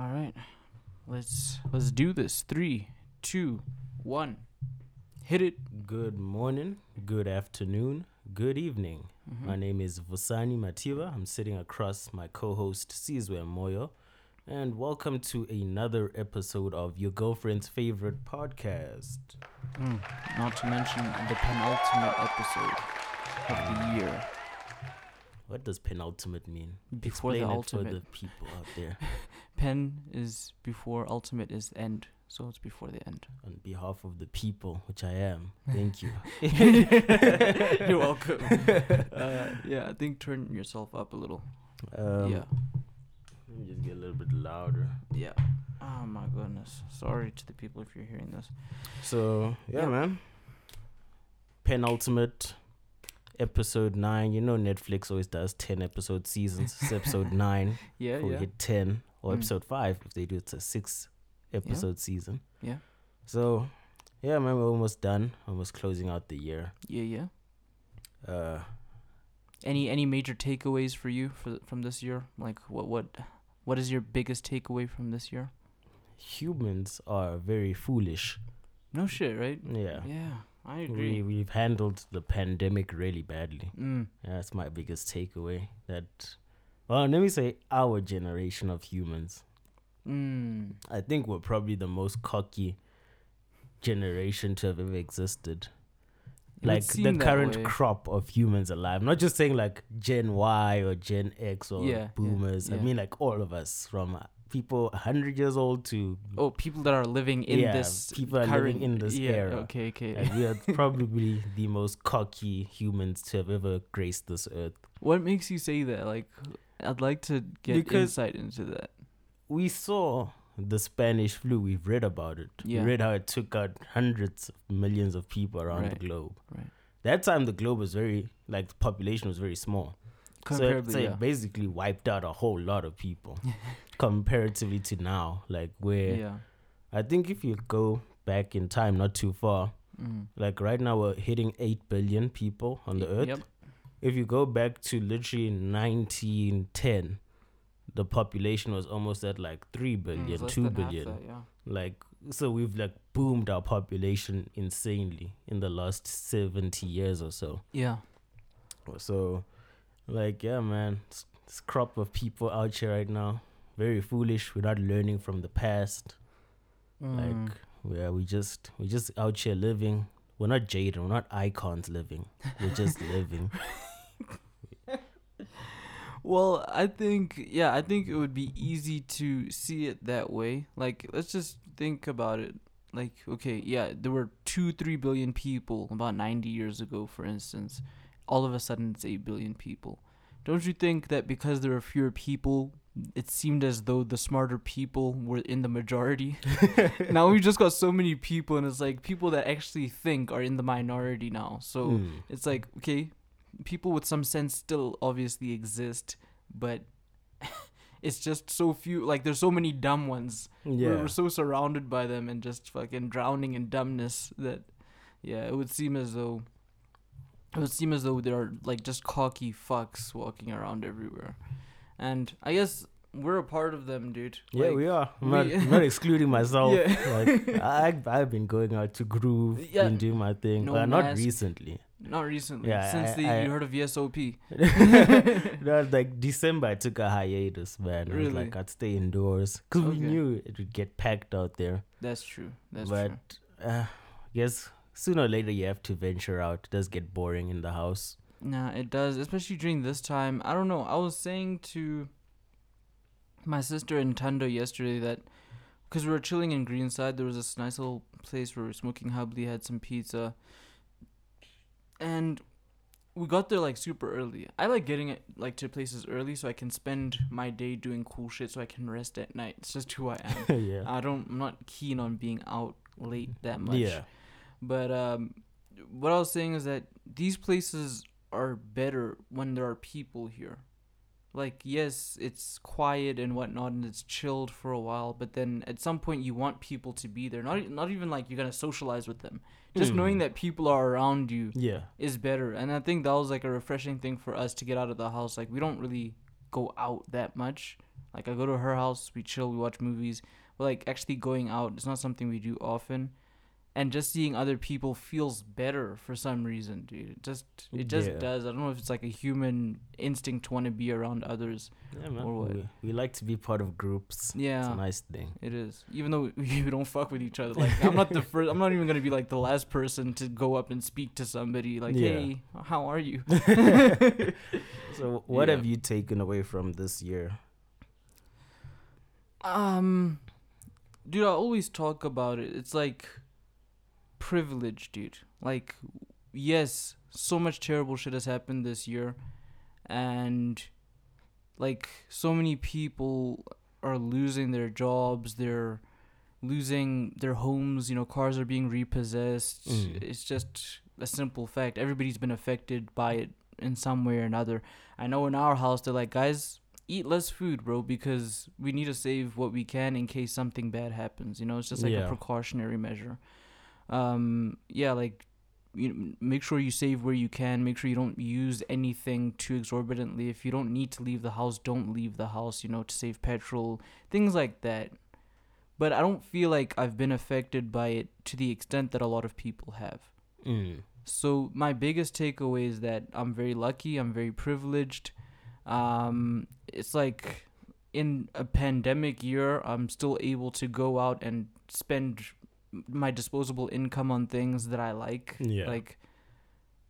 All right, let's let's do this. Three, two, one, hit it. Good morning, good afternoon, good evening. Mhm. My name is Vusani Mativa. I'm sitting across my co-host Sizwe Moyo, and welcome to another episode of your girlfriend's favorite podcast. Mm, Not to mention the penultimate episode of the year. What does penultimate mean? Before Explain the it ultimate. for the people out there. Pen is before ultimate is end, so it's before the end. On behalf of the people, which I am, thank you. You're welcome. Uh, yeah, I think turn yourself up a little. Um, yeah, Let me just get a little bit louder. yeah. Oh my goodness. Sorry to the people if you're hearing this. So yeah, Yeah. man. Penultimate episode nine. You know Netflix always does ten episode seasons. It's episode nine. Yeah, before we yeah. hit ten or Mm. episode five if they do it's a six episode season. Yeah. So yeah, man, we're almost done. Almost closing out the year. Yeah, yeah. Uh Any any major takeaways for you for from this year? Like what what what is your biggest takeaway from this year? humans are very foolish. No shit, right? Yeah. Yeah, I We agree. we've handled the pandemic really badly. Mm. Yeah, that's my biggest takeaway. That, well, let me say, our generation of humans. Mm. I think we're probably the most cocky generation to have ever existed. It Like the current crop of humans alive. I'm Not just saying like Gen Y or Gen X or Yeah, yeah, boomers. I mean, like all of us from uh, people 100 years old to. Oh, people that are living in Yeah, this people are current, living in this yeah, era. Okay, okay. Like, we are probably the most cocky humans to have ever graced this earth. What makes you say that? Like, I'd like to get Because- insight into that. we saw the Spanish flu. We've read about it. Yeah. We read how it took out hundreds of millions of people around Right. the globe. Right. That time, the globe was very like the population was very small. So, Comparably, so yeah. it basically wiped out a whole lot of people comparatively to now. Like where yeah. I think if you go back in time, not too far, Mm. like right now we're hitting eight billion people on the earth. Yep. If you go back to literally 1910, the population was almost at like 3 Mm, billion, it's than half billion. that, yeah. Like, so we've like boomed our population insanely in the last 70 years or so. Yeah. So, like, yeah, man, this, this crop of people out here right now, very foolish. We're not learning from the past. Mm. Like, are, we just, we just out here living. We're not jaded. We're not icons living. We're just living. Well, I think yeah, I think it would be easy to see it that way. Like, let's just think about it. Like, okay, yeah, there were two, three billion people about ninety years ago, for instance. All of a sudden, it's eight billion people. Don't you think that because there are fewer people, it seemed as though the smarter people were in the majority? now we've just got so many people, and it's like people that actually think are in the minority now. So Hmm. it's like okay people with some sense still obviously exist but it's just so few like there's so many dumb ones Yeah. we're, we're so surrounded by them and just fucking drowning in dumbness that yeah it would seem as though it would seem as though there are like just cocky fucks walking around everywhere and i guess we're a part of them dude Yeah, Like, we are. I'm we- not, I'm not excluding myself. Yeah. Like I, I've been going out to groove, Yeah. been doing my thing. No uh, not recently. Not recently Yeah, since I- the, I- you heard of esop no, like December, I took a hiatus, man. I was Really? like, I'd stay indoors because Okay. we knew it would get packed out there. that's true that's true but uh, I guess sooner or later you have to venture out. It does get boring in the house. Nah, it does, especially during this time. I don't know. I was saying to my sister and Tando yesterday that because we were chilling in Greenside, there was this nice little place where we were smoking hubbly, had some pizza, and we got there like super early. I like getting it like to places early so I can spend my day doing cool shit so I can rest at night. It's just who I am. yeah. I don't. I'm not keen on being out late that much. Yeah. But um, what I was saying is that these places are better when there are people here. Like, yes, it's quiet and whatnot, and it's chilled for a while. But then at some point, you want people to be there. Not not even like you're gonna socialize with them. Just knowing Hmm. that people are around you Yeah. is better. And I think that was like a refreshing thing for us to get out of the house. Like we don't really go out that much. Like I go to her house, we chill, we watch movies. But like actually going out, it's not something we do often. And just seeing other people feels better for some reason, dude. It just it just Yeah. does. I don't know if it's like a human instinct to want to be around others. Yeah, man. Or what? We, we like to be part of groups. Yeah. It's a nice thing. It is, even though we don't fuck with each other. Like I'm not the first. I'm not even gonna be like the last person to go up and speak to somebody. Like, Yeah. hey, how are you? So, what have you taken away from this year? Um, dude, I always talk about it. It's like privilege, dude. Like, yes, so much terrible shit has happened this year, and like so many people are losing their jobs. They're losing their homes. You know, cars are being repossessed. Mm. It's just a simple fact. Everybody's been affected by it in some way or another. I know in our house they're like, guys, eat less food, bro, because we need to save what we can in case something bad happens. You know, it's just like Yeah. a precautionary measure. Um, yeah, like you know, make sure you save where you can. Make sure you don't use anything too exorbitantly. If you don't need to leave the house, don't leave the house. You know, to save petrol, things like that. But I don't feel like I've been affected by it to the extent that a lot of people have. Mm. So my biggest takeaway is that I'm very lucky. I'm very privileged. Um, it's like in a pandemic year, I'm still able to go out and spend my disposable income on things that I like. Yeah. Like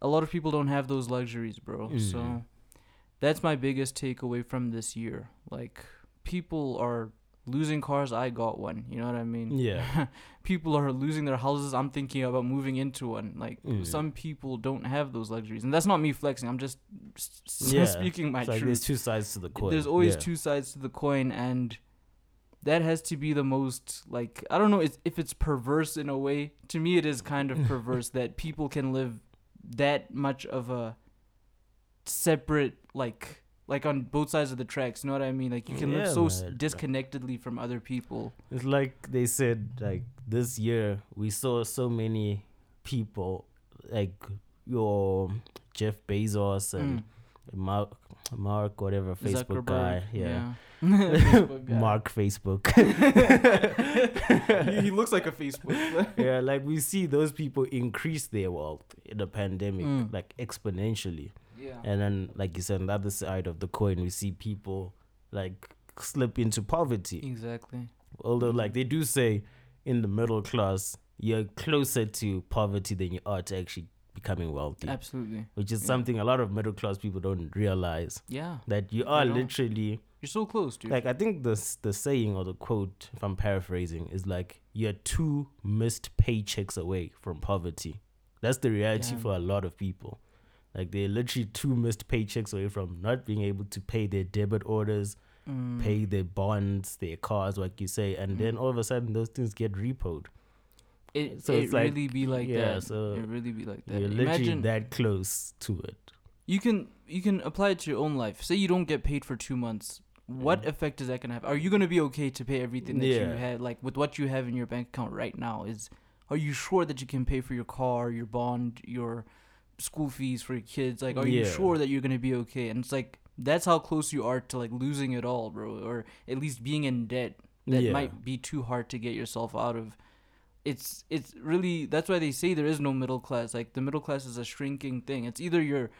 a lot of people don't have those luxuries, bro. Mm. So that's my biggest takeaway from this year. Like people are losing cars. I got one. You know what I mean? Yeah. people are losing their houses. I'm thinking about moving into one. Like Mm. some people don't have those luxuries, and that's not me flexing. I'm just s- Yeah. speaking my It's like there's truth. two sides to the coin. There's always Yeah. two sides to the coin, and that has to be the most like I don't know if if it's perverse in a way. To me, it is kind of perverse that people can live that much of a separate like like on both sides of the tracks. You know what I mean? Like you can live so man. disconnectedly from other people. It's like they said, like this year we saw so many people, like your Jeff Bezos and mm. Mark, Mark, whatever Facebook guy, Zuckerberg, yeah, Facebook guy. Mark Facebook. he, he looks like a Facebook. yeah, like we see those people increase their wealth in the pandemic, Mm. like exponentially. yeah. And then, like you said, on the other side of the coin, we see people like slip into poverty. Exactly. Although, like they do say, in the middle class, you're closer to poverty than you are to actually becoming wealthy, Absolutely. which is yeah. something a lot of middle class people don't realize Yeah. that you are don't. literally You're so close, dude. like I think the s- the saying or the quote, if I'm paraphrasing, is like you're two missed paychecks away from poverty. That's the reality Damn. for a lot of people. Like they're literally two missed paychecks away from not being able to pay their debit orders, Mm. pay their bonds, their cars, like you say, and then Mm. all of a sudden those things get repoed. It, so it it's like- really be like yeah, that. so it really be like that. You're literally Imagine that close to it. you can you can apply it to your own life. Say you don't get paid for two months. What Mhm. effect is that gonna have? Are you gonna be okay to pay everything that you Yeah. had, like with what you have in your bank account right now? Is are you sure that you can pay for your car, your bond, your school fees for your kids? Like, are you sure that you're gonna be okay? And it's like that's how close you are to like losing it all, bro, or at least being in debt that Yeah. might be too hard to get yourself out of. It's it's really that's why they say there is no middle class. Like the middle class is a shrinking thing. It's either you're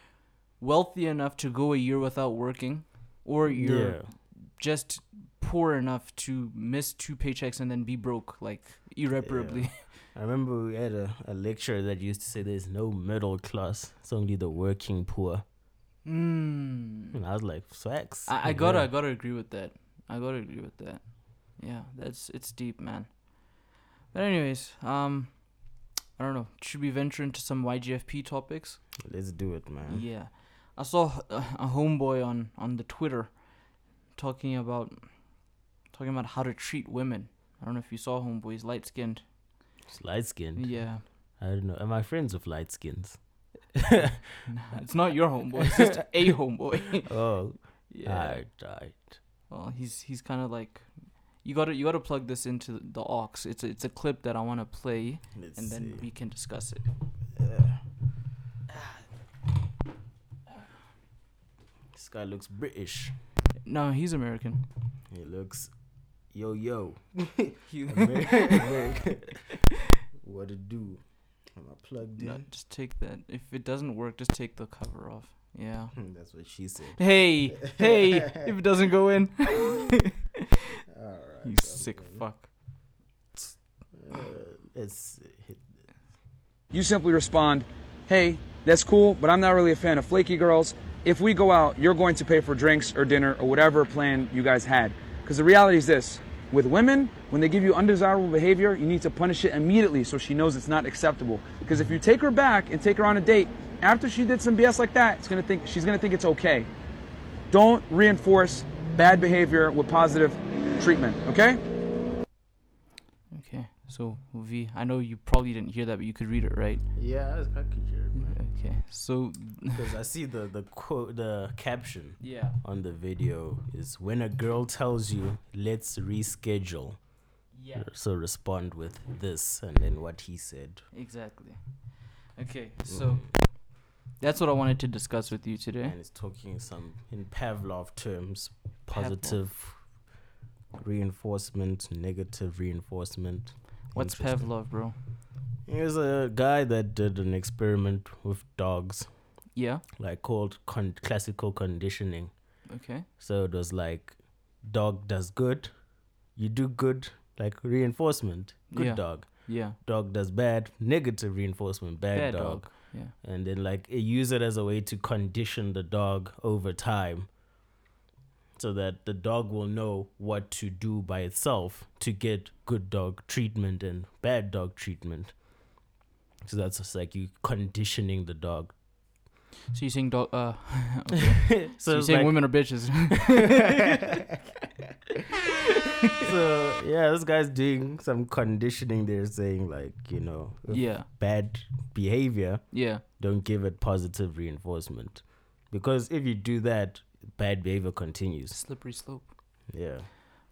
wealthy enough to go a year without working, or you're yeah. just poor enough to miss two paychecks and then be broke like irreparably. I remember we had a, a lecturer that used to say there's no middle class, it's only the working poor. Mm. And I was like, facts. I, I gotta I gotta agree with that. I gotta agree with that. Yeah, that's it's deep, man. But anyways, um, I don't know. Should we venture into some YGFP topics? Let's do it, man. Yeah, I saw a, homeboy on on the Twitter talking about talking about how to treat women. I don't know if you saw homeboy. He's light skinned. It's light skinned. Yeah, I don't know. Am I friends with light skins? it's not your homeboy. It's just a homeboy. oh, yeah. alright, alright. Well, he's he's kind of like. You gotta you gotta plug this into the aux. It's a, it's a clip that I want to play, Let's and then see. we can discuss it. This guy looks British. No, he's American. He looks, yo yo. You- America, America. what to do? Am I plugged no, in? just take that. If it doesn't work, just take the cover off. Yeah. That's what she said. Hey, hey! If it doesn't go in, All right. you sick gentlemen. fuck. Uh, let's hit. You simply respond, hey, that's cool, but I'm not really a fan of flaky girls. If we go out, you're going to pay for drinks or dinner or whatever plan you guys had. Because the reality is this with women, when they give you undesirable behavior, you need to punish it immediately so she knows it's not acceptable. Because if you take her back and take her on a date, after she did some BS like that, it's gonna think she's gonna think it's okay. Don't reinforce bad behavior with positive treatment, okay? Okay, so V, I know you probably didn't hear that, but you could read it, right? Yeah, I, I could hear it, man. Okay, so Because I see the the quote, the caption yeah, on the video is when a girl tells you, "Let's reschedule." yeah, So respond with this, and then what he said. exactly. Okay, mm. so that's what I wanted to discuss with you today. and it's talking some in Pavlov terms, positive reinforcement, negative reinforcement. What's Pavlov, bro? He was a guy that did an experiment with dogs, Yeah. like called con- classical conditioning. Okay. So it was like, dog does good, you do good, like reinforcement, good Yeah. dog. Yeah. Dog does bad, negative reinforcement, bad, Bad dog. dog. Yeah. and then like eh, use it as a way to condition the dog over time so that the dog will know what to do by itself to get good dog treatment and bad dog treatment so that's just like you conditioning the dog So you saying dog? Uh. okay. so, so you it's saying like- women are bitches? so yeah this guy's doing some conditioning there saying like you know yeah. bad behavior Yeah. don't give it positive reinforcement because if you do that bad behavior continues Slippery slope. yeah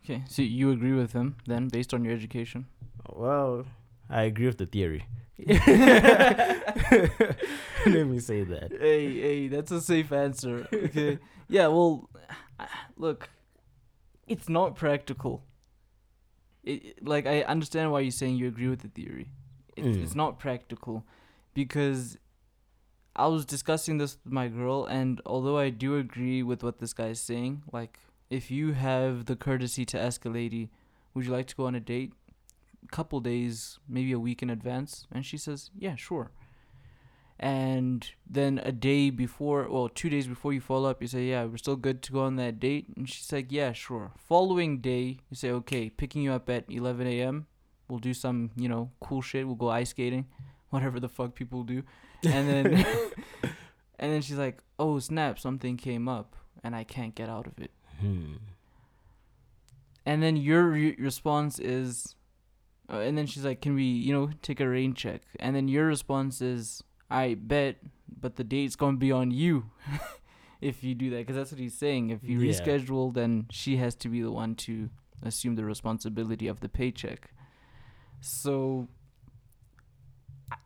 Okay. So you agree with him then, based on your education? well i agree with the theory let me say that Hey, hey, that's a safe answer. Okay. yeah. Well, look, it's not practical. It, like I understand why you're saying you agree with the theory. It's, Mm. it's not practical because I was discussing this with my girl, and although I do agree with what this guy is saying, like if you have the courtesy to ask a lady, "Would you like to go on a date?" A couple days, maybe a week in advance, and she says, "Yeah, sure." And then a day before, well, two days before you follow up, you say, "Yeah, we're still good to go on that date," and she's like, "Yeah, sure." Following day, you say, "Okay, picking you up at 11 a.m. We'll do some, you know, cool shit. We'll go ice skating, whatever the fuck people do." And then, and then she's like, "Oh snap! Something came up, and I can't get out of it." hmm. And then your re- response is, uh, and then she's like, "Can we, you know, take a rain check?" And then your response is, "I bet, but the date's gonna be on you if you do that, because that's what he's saying. If you Yeah. reschedule, then she has to be the one to assume the responsibility of the paycheck. So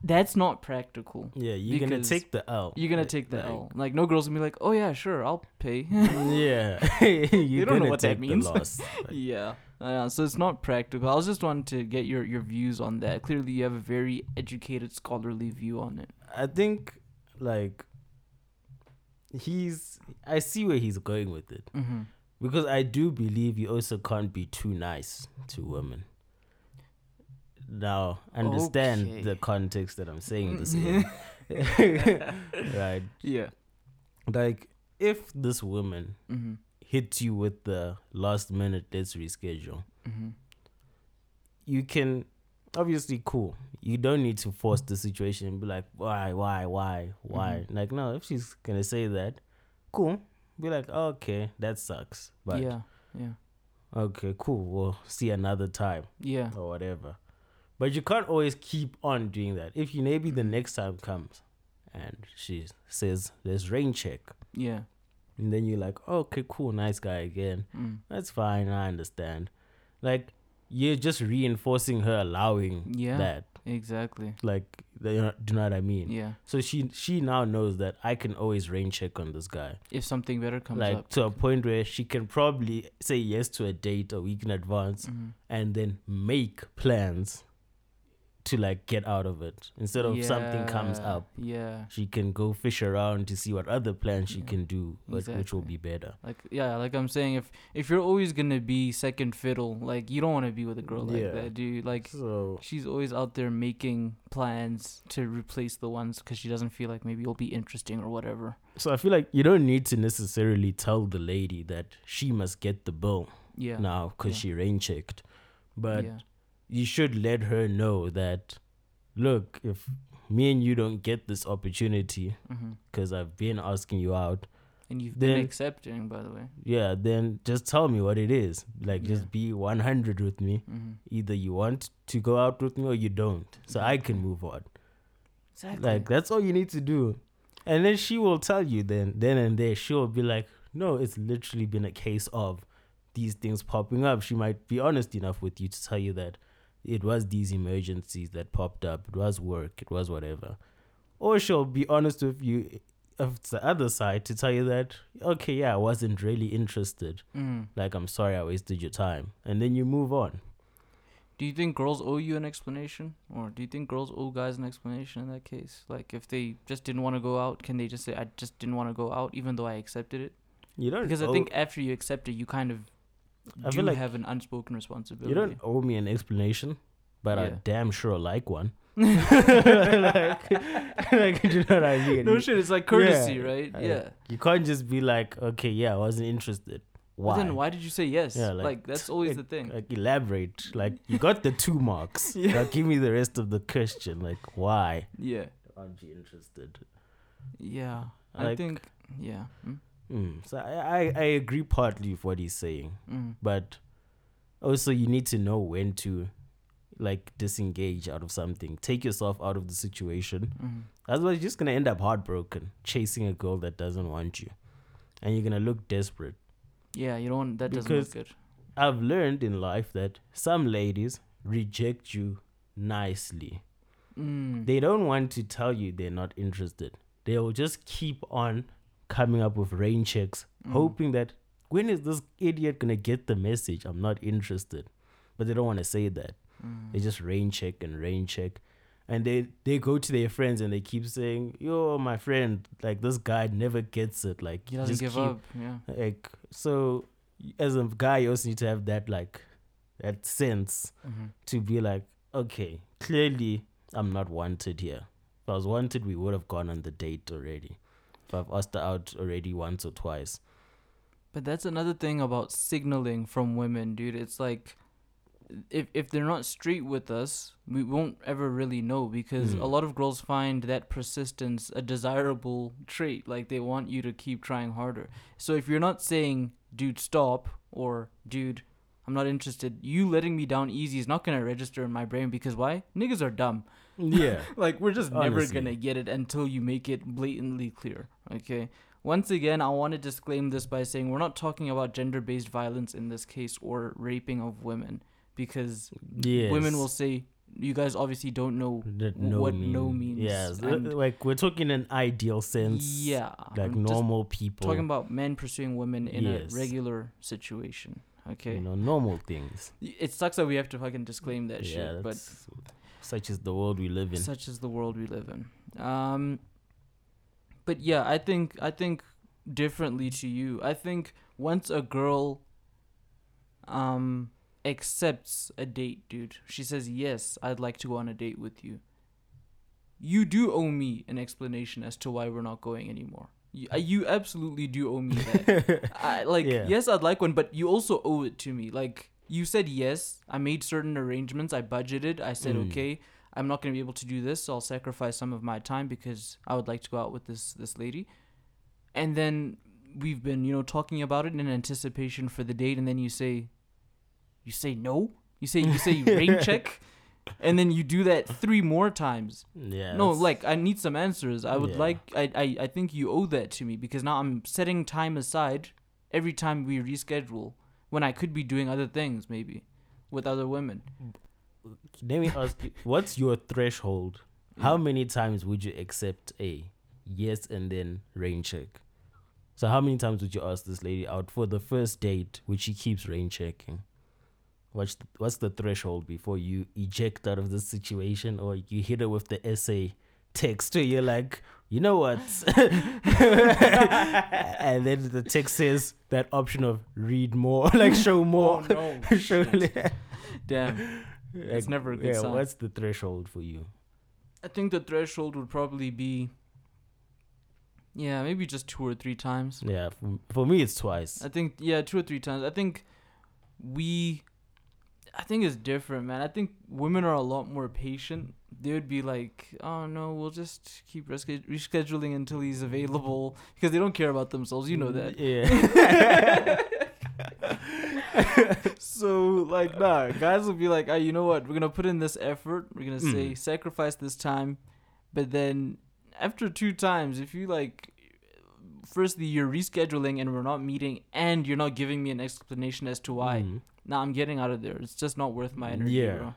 that's not practical. yeah you're gonna take the l You're gonna Like- take the like- L. Like no girls gonna be like, "Oh yeah, sure, I'll pay." yeah you're don't know what that means. loss. Like, Yeah. Uh, so it's not practical. I was just wanting to get your, your views on that. Clearly, you have a very educated, scholarly view on it. I think like he's I see where he's going with it Mm-hmm. because I do believe you also can't be too nice to women. Now understand Okay. the context that I'm saying this in. right. Yeah. Like if this woman Mm-hmm. hits you with the last minute let's reschedule, Mm-hmm. you can obviously cool. You don't need to force the situation and be like, why, why, why, why? Like, no, if she's gonna say that, cool. Be like, okay, that sucks. But yeah. Yeah. okay, cool. We'll see another time Yeah. or whatever. But you can't always keep on doing that. If you maybe the next time comes and she says there's rain check, Yeah. and then you're like, okay, cool, nice guy again. Mm. That's fine, I understand. Like you're just reinforcing her allowing Yeah. that. Exactly. Like, they, do you know what I mean? Yeah. So she she now knows that I can always rain check on this guy. If something better comes like up. to a point where she can probably say yes to a date a week in advance Mhm. and then make plans to like get out of it instead of something comes up Yeah. she can go fish around to see what other plans she Yeah, can do which, which will be better Like yeah, like I'm saying, if if you're always gonna be second fiddle, like you don't want to be with a girl like Yeah. that, dude. Like so she's always out there making plans to replace the ones because she doesn't feel like maybe you'll be interesting or whatever. so i feel like you don't need to necessarily tell the lady that she must get the bill Yeah. now because Yeah. she rain checked but yeah. You should let her know that look if me and you don't get this opportunity because i've been asking you out And you've Then- been accepting, by the way. yeah, then just tell me what it is. Like, Yeah. just be 100 with me. hmm Either you want to go out with me or you don't. So I can move on. Exactly. Like, that's all you need to do. And then she will tell you then, then and there, she will be like, no, it's literally been a case of these things popping up. She might be honest enough with you to tell you that it was these emergencies that popped up. It was work. It was whatever. Or she'll be honest with you of the other side to tell you that, okay, yeah, I wasn't really interested. Mm. Like, I'm sorry I wasted your time. And then you move on. Do you think girls owe you an explanation, or do you think girls owe guys an explanation in that case? Like, if they just didn't want to go out, can they just say, "I just didn't want to go out," even though I accepted it? You don't Because I think after you accept it, you kind of I do feel like have an unspoken responsibility. you don't owe me an explanation, but I damn sure like one. like, like, do you know what I mean? no shit. It's like courtesy, Yeah, right? I- yeah. You can't just be like, okay, yeah, I wasn't interested. Why? then why did you say yes? Yeah, like, like, that's always like- the thing. Like elaborate. Like you got the two marks. Yeah. Now give me the rest of the question. Like why yeah. aren't you interested? Yeah. I think. Yeah. Mm? Mm. So I, I I agree partly with what he's saying, Mm. but also you need to know when to like disengage out of something. Take yourself out of the situation. Mm. Otherwise, you're just gonna end up heartbroken, chasing a girl that doesn't want you, and you're gonna look desperate. Yeah. You don't. That doesn't Because- look good. I've learned in life that some ladies reject you nicely. Mm. They don't want to tell you they're not interested. They'll just keep on coming up with rain checks, Mm. hoping that when is this idiot gonna get the message? I'm not interested. But they don't want to say that. Mm. They just rain check and rain check. And they, they go to their friends and they keep saying, Yo, my friend, like this guy never gets it. Like He doesn't give keep up. Yeah. like so as a guy you also need to have that like that sense Mm-hmm. to be like okay clearly i'm not wanted here if i was wanted we would have gone on the date already if i've asked her out already once or twice But that's another thing about signaling from women, dude. It's like if if they're not straight with us, we won't ever really know because Mm. a lot of girls find that persistence a desirable trait. Like they want you to keep trying harder. So if you're not saying, "Dude, stop," or "Dude, I'm not interested," you letting me down easy is not gonna register in my brain because why? Niggas are dumb. Yeah Like we're just never gonna get it until you make it blatantly clear. Okay. Once again, I want to disclaim this by saying we're not talking about gender-based violence in this case or raping of women because yes women will say you guys obviously don't know that no what mean, no means. yes and- like we're talking in ideal sense yeah, like I'm normal people talking about men pursuing women in Yes. a regular situation. Okay, you know normal things it sucks that we have to fucking disclaim that yeah shit, but such is the world we live in such is the world we live in. Um, but yeah, I think I think differently to you. I think once a girl um accepts a date, dude, she says yes, I'd like to go on a date with you. You do owe me an explanation as to why we're not going anymore. You, uh, you absolutely do owe me that. I, like Yeah. yes, I'd like one, but you also owe it to me. Like you said yes, I made certain arrangements, I budgeted, I said Mm. okay, I'm not gonna be able to do this, so I'll sacrifice some of my time because I would like to go out with this this lady. And then we've been, you know, talking about it in anticipation for the date, and then you say, you say no, you say you say rain check, and then you do that three more times. yeah No, like I need some answers. I would Yeah. like I, I I think you owe that to me because now I'm setting time aside every time we reschedule when I could be doing other things maybe with other women. let me ask you, what's your threshold? How mm. many times would you accept a yes and then rain check? So how many times would you ask this lady out for the first date, which she keeps rain checking? What's the, what's the threshold before you eject out of the situation, or you hit her with the essay text, you're like, you know what? and then the text says that option of read more, like show oh, more, Oh, no. show. Damn. It's never a good yeah, sign. what's the threshold for you? I think the threshold would probably be. Yeah, maybe just two or three times. Yeah, for, for me it's twice. I think yeah, two or three times. I think we I think it's different, man. I think women are a lot more patient. They would be like, "Oh no, we'll just keep rescheduling until he's available," because they don't care about themselves. You know that. Yeah. so like, nah, guys will be like, "Ah, you know what? We're gonna put in this effort. We're gonna say Mm. sacrifice this time," but then after two times, if you like. Firstly, you're rescheduling and we're not meeting, and you're not giving me an explanation as to why. Mm. Nah, I'm getting out of there. It's just not worth my energy, Yeah. bro.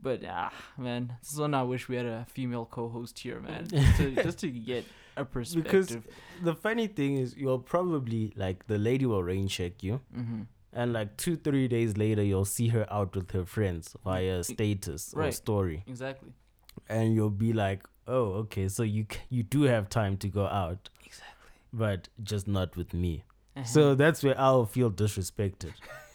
But ah, man, this is when I wish we had a female co-host here, man, just to, just to get a perspective. Because the funny thing is, you'll probably like the lady will rain check you, mm-hmm. and like two, three days later, you'll see her out with her friends via status or story, exactly, and you'll be like, "Oh, okay, so you you do have time to go out, exactly. but just not with me." Uh-huh. So that's where I'll feel disrespected.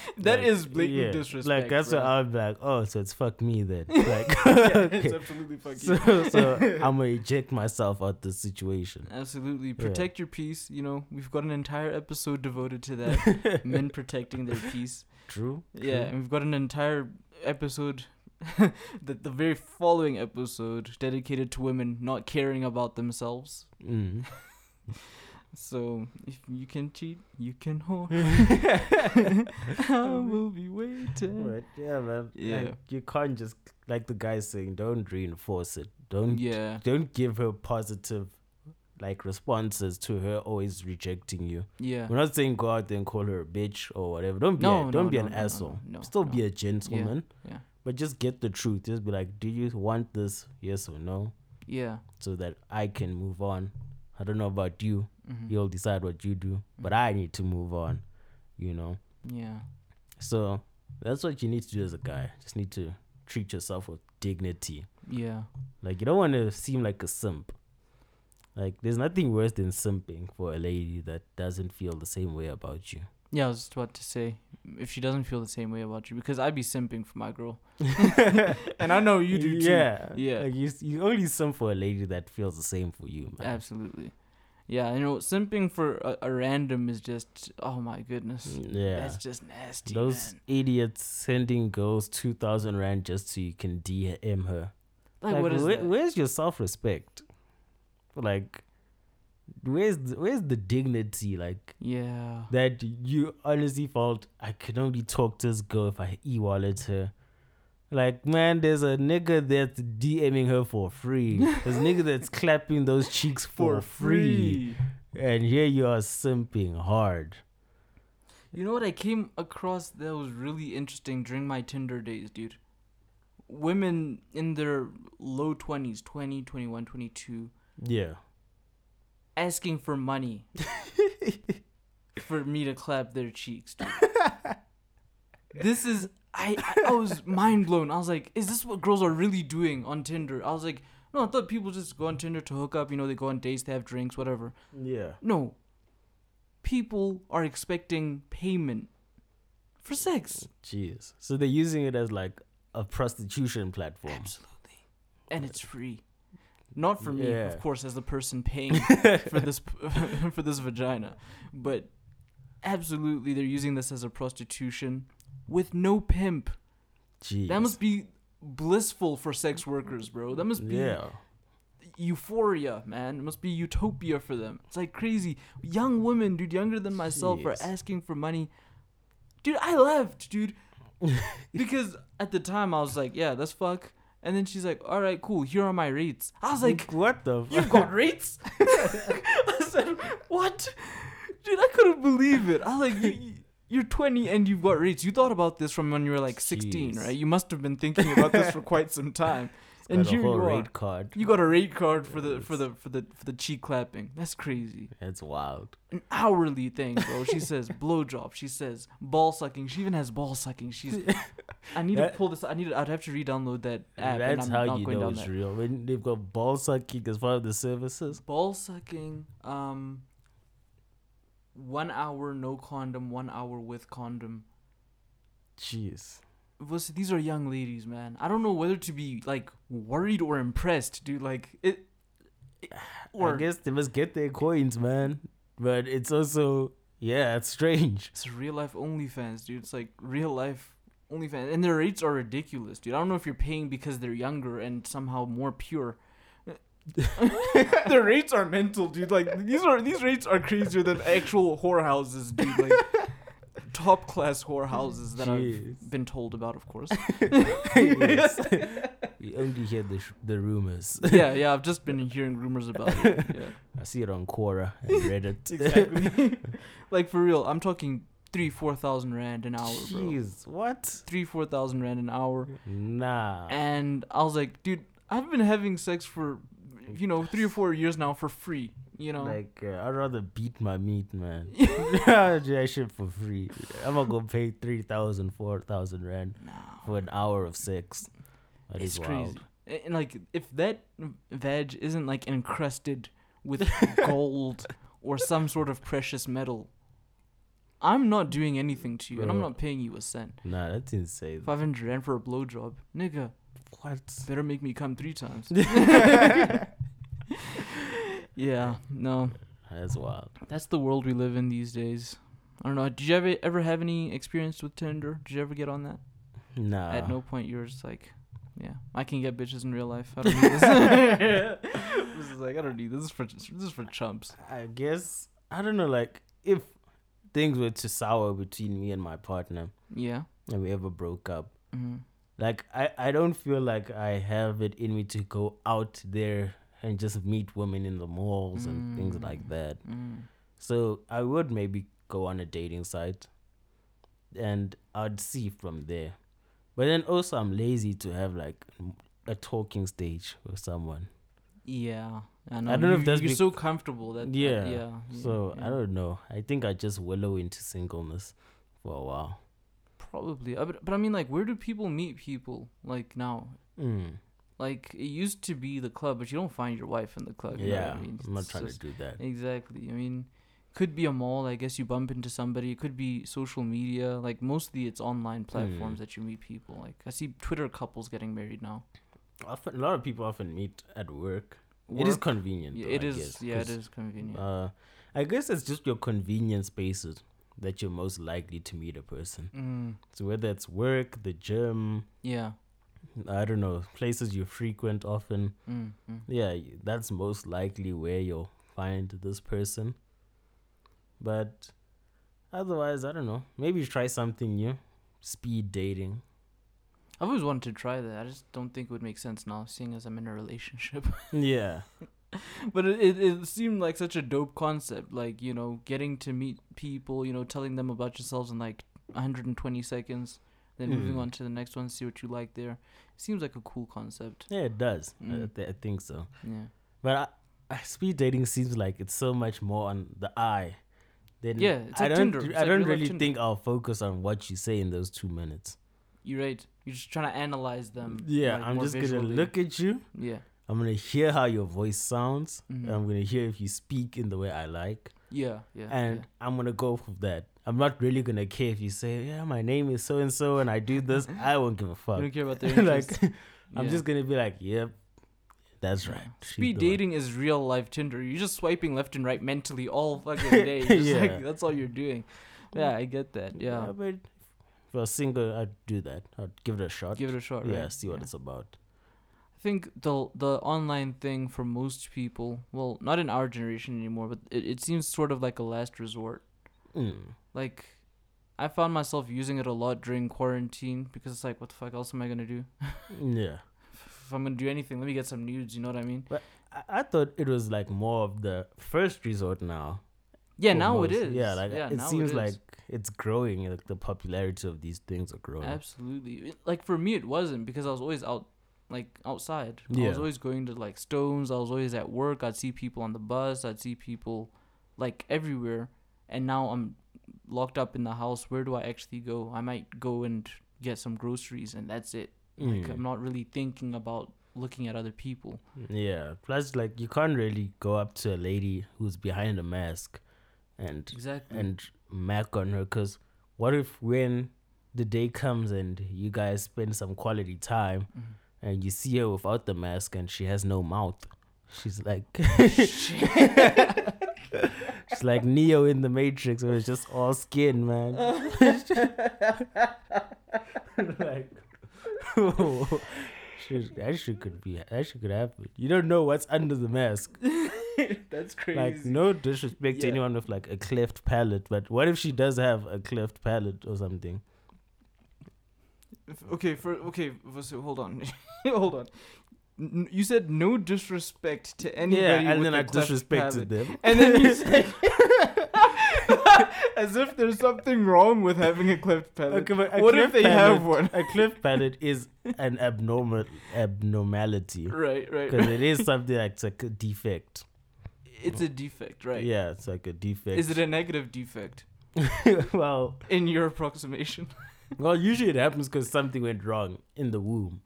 that Like, is blatant yeah, disrespect. Like that's bro. where I'll be like, "Oh, so it's fuck me then." Like, yeah, okay. it's absolutely fucking. so, so I'm gonna eject myself out of the situation. Absolutely, protect your peace. You know, we've got an entire episode devoted to that. Men protecting their peace. True. Yeah, true. and we've got an entire episode, the the very following episode dedicated to women not caring about themselves. Mm. So if you can cheat, you can whore. I will be waiting. But yeah, man. Yeah. Like, you can't just like the guy saying, don't reinforce it. Don't Yeah, don't give her positive like responses to her always rejecting you. yeah, We're not saying go out there and call her a bitch or whatever. Don't be No, a, don't no, be no, an asshole. Still be a gentleman. yeah, But just get the truth. Just be like, do you want this? Yes or no? yeah. So that I can move on. I don't know about you. mhm, You'll decide what you do. But I need to move on. You know? Yeah, So that's what you need to do as a guy. Just need to treat yourself with dignity. yeah, Like you don't want to seem like a simp. Like there's nothing worse than simping for a lady that doesn't feel the same way about you. Yeah. I was just about to say if she doesn't feel the same way about you, because I'd be simping for my girl, and I know you do too. Yeah, Yeah. Like you, you only simp for a lady that feels the same for you, man. Absolutely. Yeah, you know, simping for a, a random is just oh my goodness. Yeah, That's just nasty. those man. idiots sending girls two thousand rand just so you can DM her. Like, Like, what is where- that? where's your self respect? Like, where's the, where's the dignity? Like Yeah. that you honestly felt I could only talk to this girl if I e-wallet her. Like, man, there's a nigga that's DMing her for free. There's a nigga that's clapping those cheeks for, free. And here you are simping hard. You know what I came across that was really interesting during my Tinder days, dude? Women in their low 20s, 20, 21, 22, Yeah. Asking for money for me to clap their cheeks, this is I, I was mind blown. I was like, is this what girls are really doing on Tinder? I was like, no, I thought people just go on Tinder to hook up, you know, they go on dates, they have drinks, whatever. Yeah. No. People are expecting payment for sex. Jeez. So they're using it as like a prostitution platform. Absolutely. And it's free. Not for me, Yeah. of course, as the person paying for this for this vagina, but absolutely they're using this as a prostitution with no pimp. Jeez. That must be blissful for sex workers, bro. That must be Yeah. euphoria, man. It must be utopia for them. It's like crazy. Young women, dude, younger than myself, are asking for money. Dude, I left, dude. because at the time I was like, yeah, that's fuck. And then she's like, all right, cool. Here are my rates. I was like, what the you've got rates? I said, what? Dude, I couldn't believe it. I was like, you, you're 20 and you've got rates. You thought about this from when you were like 16, Jeez. right? You must have been thinking about this for quite some time. And here you are. card. You got a rate card for the for the for the for the cheek clapping. That's crazy. That's wild. An hourly thing, bro. She says blowjob. She says ball sucking. She even has ball sucking. She's. I need to pull this. I need. To, I'd have to re-download that app. and That's I'm how not you going know it's that. real. When they've got ball sucking as part of the services. Ball sucking. Um. One hour no condom. One hour with condom. Jeez. Was these are young ladies, man. I don't know whether to be like worried or impressed, dude. Like it. it- or I guess they must get their coins, man. But it's also yeah, it's strange. It's real life OnlyFans, dude. It's like real life OnlyFans, and their rates are ridiculous, dude. I don't know if you're paying because they're younger and somehow more pure. their rates are mental, dude. Like these are these rates are crazier than actual whorehouses, dude. Like top class whorehouses that Jeez. I've been told about, of course. Yes. we only hear the sh- the rumors. yeah, yeah. I've just been hearing rumors about it. Yeah, I see it on Quora and Reddit. exactly. like for real, I'm talking three, four thousand rand an hour, bro. Jeez, what? Three, four thousand rand an hour. Nah. and I was like, dude, I've been having sex for, you know, three or four years now for free. You know, Like uh, I'd rather beat my meat, man. do that shit for free. I'm not gonna go pay three thousand, four thousand rand no, for an hour of sex. That it's is crazy. And like, if that veg isn't like encrusted with gold or some sort of precious metal, I'm not doing anything to you, and I'm not paying you a cent. Nah, that's insane. Five hundred rand for a blowjob, nigga. What? Better make me come three times. yeah, no. That's wild. That's the world we live in these days. I don't know. Did you ever ever have any experience with Tinder? Did you ever get on that? Nah. At no point you're just like, yeah, I can get bitches in real life. I don't need this. this is like I don't need this. This is for this is for chumps. I guess I don't know. Like if things were to sour between me and my partner, Yeah. and we ever broke up, hmm like I I don't feel like I have it in me to go out there and just meet women in the malls and things Mm. like that. Mm. So I would maybe go on a dating site, and I'd see from there. But then also I'm lazy to have like a talking stage with someone. Yeah. I, know. don't know if You- that's you're bec- so comfortable that that- Yeah. yeah. So yeah. I don't know. I think I just wallow into singleness for a while. probably. Uh, But, but I mean, like, where do people meet people like now? Mm. Like it used to be the club, but you don't find your wife in the club. Yeah, I mean, I'm not trying just- to do that. Exactly. I mean, could be a mall. I guess you bump into somebody. It could be social media. Like mostly, it's online platforms Mm. that you meet people. Like I see Twitter couples getting married now. Often, a lot of people often meet at work. It is convenient. Yeah, though, it I is. guess, yeah, it is convenient. Uh, I guess it's just your convenient spaces that you're most likely to meet a person. mm, So whether it's work, the gym, yeah. I don't know, places you frequent often. Mm, mm. Yeah, that's most likely where you'll find this person. But otherwise, I don't know. Maybe try something new. Speed dating. I've always wanted to try that. I just don't think it would make sense now, seeing as I'm in a relationship. Yeah. but it, it it seemed like such a dope concept. Like you know, getting to meet people. You know, telling them about yourselves in like 120 seconds, then moving Mm. on to the next one, see what you like there. Seems like a cool concept. Yeah, it does. I, Mm. th- I think so. Yeah. But I, I, speed dating seems like it's so much more on the eye. Then Yeah, it's I like don't. Tinder. It's I like don't really think I'll focus on what you say in those two minutes. You're right. You're just trying to analyze them. yeah, I'm just gonna look at you. Yeah. I'm gonna hear how your voice sounds. Mhm. I'm gonna hear if you speak in the way I like, Yeah. Yeah. and yeah. I'm gonna go with that. I'm not really gonna care if you say, "Yeah, my name is so and so, and I do this." I won't give a You fuck. don't care about their like, interests. I'm just gonna be like, "Yep, that's right." Speed the one." dating is real life Tinder. You're just swiping left and right mentally all fucking day. Just Yeah. like that's all you're doing. Yeah, I get that. Yeah. but if I was single, I'd do that. I'd give it a shot. Give it a shot. yeah, right? see what Yeah. it's about. I think the the online thing for most people, well, not in our generation anymore, but it, it seems sort of like a last resort. Mm. Like, I found myself using it a lot during quarantine because it's like, what the fuck else am I gonna do? Yeah, If I'm gonna do anything, let me get some nudes. You know what I mean? I, I thought it was like more of the first resort now. Yeah, now it most. is. Yeah, like Yeah, it now it seems like it's growing. Like the popularity of these things are growing. Absolutely. It- Like for me, it wasn't because I was always out, like outside. I was always going to like Stones. I was always at work. I'd see people on the bus. I'd see people, like everywhere. And now I'm locked up in the house. Where do I actually go? I might go and get some groceries, and that's it. Like Mm. I'm not really thinking about looking at other people. Yeah. Plus, like you can't really go up to a lady who's behind a mask, and Exactly. and mac on her. Cause what if when the day comes and you guys spend some quality time, Mhm. And you see her without the mask and she has no mouth? She's like. She's like Neo in the Matrix, where it's just all skin, man. like, that shit could be, that shit could happen. You don't know what's under the mask. that's crazy. Like, no disrespect to anyone with like a cleft palate, but what if she does have a cleft palate or something? Okay, for okay, so hold on, hold on. N- you said no disrespect to anybody. yeah, and then i disrespected palate. them. And then you said, as if there's something wrong with having a cleft palate. Okay, but what if they have one? A cleft palate is an abnormal abnormality Right, right. because it is something it's like a defect. It's a defect, right? Yeah, it's like a defect. Is it a negative defect well, in your approximation? Well, usually it happens because something went wrong in the womb.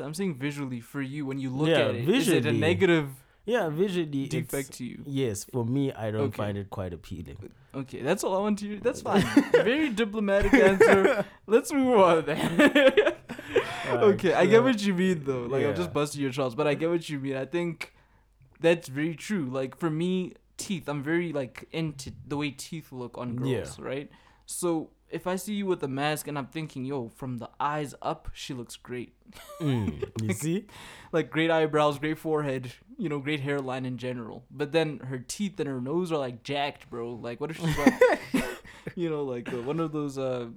I'm saying visually for you when you look Yeah, at it, is it a negative Yeah, visually, defect to you? Yes, for me, I don't Okay. find it quite appealing. Okay, that's all I want to hear. That's fine. Very diplomatic answer. Let's move on then. okay, I get what you mean though. Like I'm just yeah. busting your chops, but I get what you mean. I think that's very true. Like for me, teeth. I'm very like into the way teeth look on Yeah. girls, right? So if I see you with a mask and I'm thinking, yo, from the eyes up, she looks great. Mm, you see? Like great eyebrows, great forehead, you know, great hairline in general. But then her teeth and her nose are like jacked, bro. Like what if she's like, you know, like uh, one of those uh,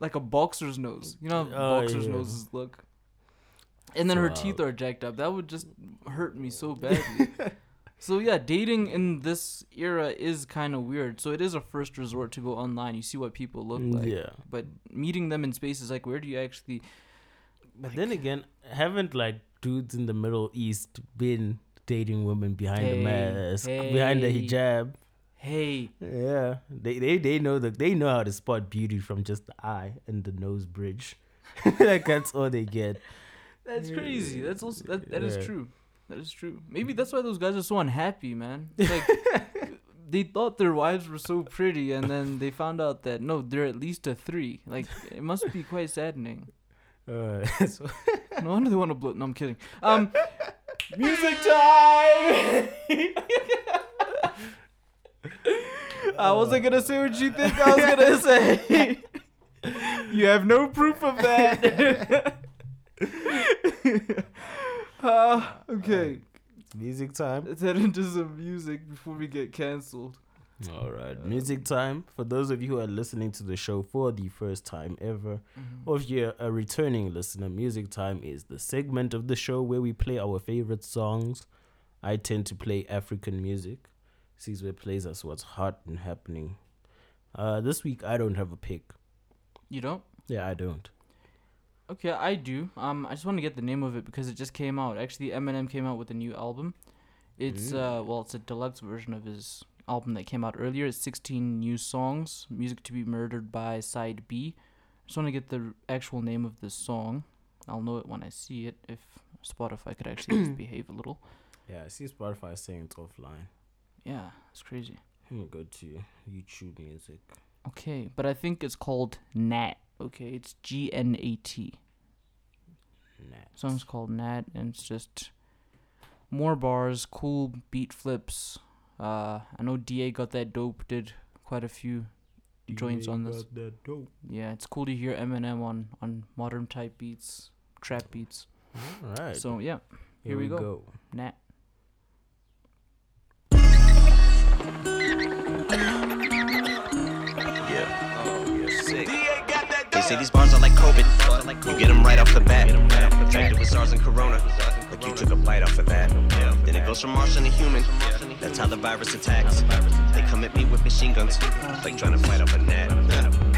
like a boxer's nose. You know how Oh, boxer's yeah. noses look. And then her teeth are jacked up. That would just hurt me so badly. so yeah, dating in this era is kind of weird. So it is a first resort to go online. You see what people look mm, like. yeah. But meeting them in spaces like where do you actually But then again, haven't like dudes in the Middle East been dating women behind the Hey, mask, behind the hijab? hey Yeah, they they they know that they know how to spot beauty from just the eye and the nose bridge. like that's all they get. That's crazy. That's also that, that is Yeah. true. That is true. Maybe that's why those guys are so unhappy, man. Like they thought their wives were so pretty and then they found out that no, they're at least a three. Like it must be quite saddening. Uh, so, No wonder they want to blow no I'm kidding. Um Music time I wasn't gonna say what you think I was gonna say. you have no proof of that. Uh, okay. it's music time. Let's head into some music before we get canceled. All right, music time. For those of you who are listening to the show for the first time ever, or if you're a returning listener, music time is the segment of the show where we play our favorite songs. I tend to play African music. Caesar plays us what's hot and happening. Uh, this week I don't have a pick. You don't? Yeah, I don't. Okay, I do. Um, I just want to get the name of it because it just came out. Actually, Eminem came out with a new album. It's uh, well, it's a deluxe version of his album that came out earlier. It's 16 new songs. Music to be murdered by Side B. Just want to get the actual name of the song. I'll know it when I see it. If Spotify could actually just behave a little. Yeah, I see Spotify saying it's offline. Yeah, it's crazy. Go to YouTube Music. Okay, but I think it's called Gnat. Okay, it's G N A T. Gnat. song's called Gnat, and it's just more bars, cool beat flips. Uh, I know D.A. Got That Dope. Did quite a few joints on this. That dope. Yeah, it's cool to hear Eminem on on modern type beats, trap beats. All right. So yeah, here we go. Gnat. These bars are like COVID. You get them right off the bat. Attracted with SARS and Corona. Like you took a bite off of that. Then it goes from Martian to human. That's how the virus attacks. They come at me with machine guns, like trying to fight off a gnat.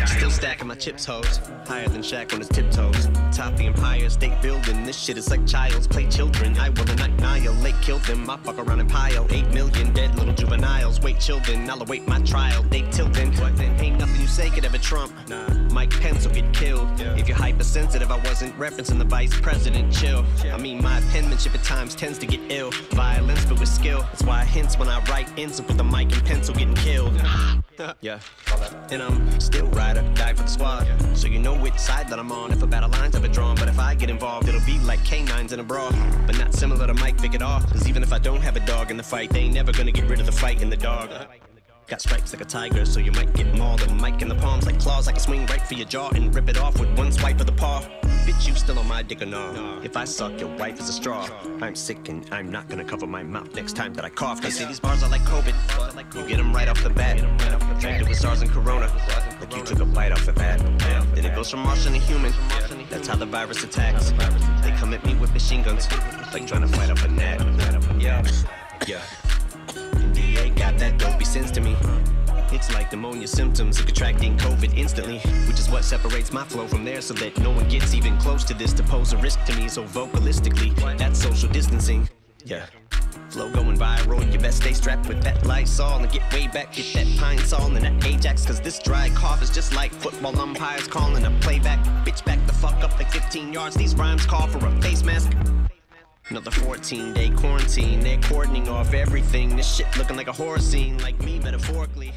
Still stacking my chips, hoes. Higher than Shaq on his tiptoes. Top the Empire State Building. This shit is like child's play children. I will annihilate, kill them. I fuck around and pile. Eight million dead little juveniles. Wait, children. I'll await my trial. Date till then. Ain't nothing you say could ever trump. Nah. Mike Pence will get killed. If you're hypersensitive, I wasn't referencing the vice president. Chill. I mean, my penmanship at times tends to get ill. Violence, but with skill. That's why I hints when I write ends up with a mic and pencil getting killed. yeah. And I'm still rider, die for the squad. So you know which side that I'm on if a battle line's ever drawn. But if I get involved, it'll be like canines in a brawl. But not similar to Mike Vick at all. Cause even if I don't have a dog in the fight, they ain't never gonna get rid of the fight in the dog. Got stripes like a tiger, so you might get mauled. A mic in the palms like claws, I can swing right for your jaw and rip it off with one swipe of the paw. Bitch, you still on my dick or no? If I suck, your wife is a straw. I'm sick and I'm not gonna cover my mouth next time that I cough. They say these bars are like COVID. You get them right off the bat. Infected with SARS and Corona. Like you took a bite off of that. Then it goes from Martian to human. That's how the virus attacks. They come at me with machine guns, like trying to fight off a gnat. Yeah, yeah. Got that dopey sense to me. It's like pneumonia symptoms of contracting COVID instantly, which is what separates my flow from theirs so that no one gets even close to this to pose a risk to me so vocalistically. That's social distancing. Yeah. Flow going viral, you best stay strapped with that Lysol and get way back, get that Pine-Sol and that Ajax, cause this dry cough is just like football umpires calling a playback. Bitch, back the fuck up like 15 yards, these rhymes call for a face mask. Another 14 day quarantine, they're cordoning off everything. This shit looking like a horror scene, like me metaphorically.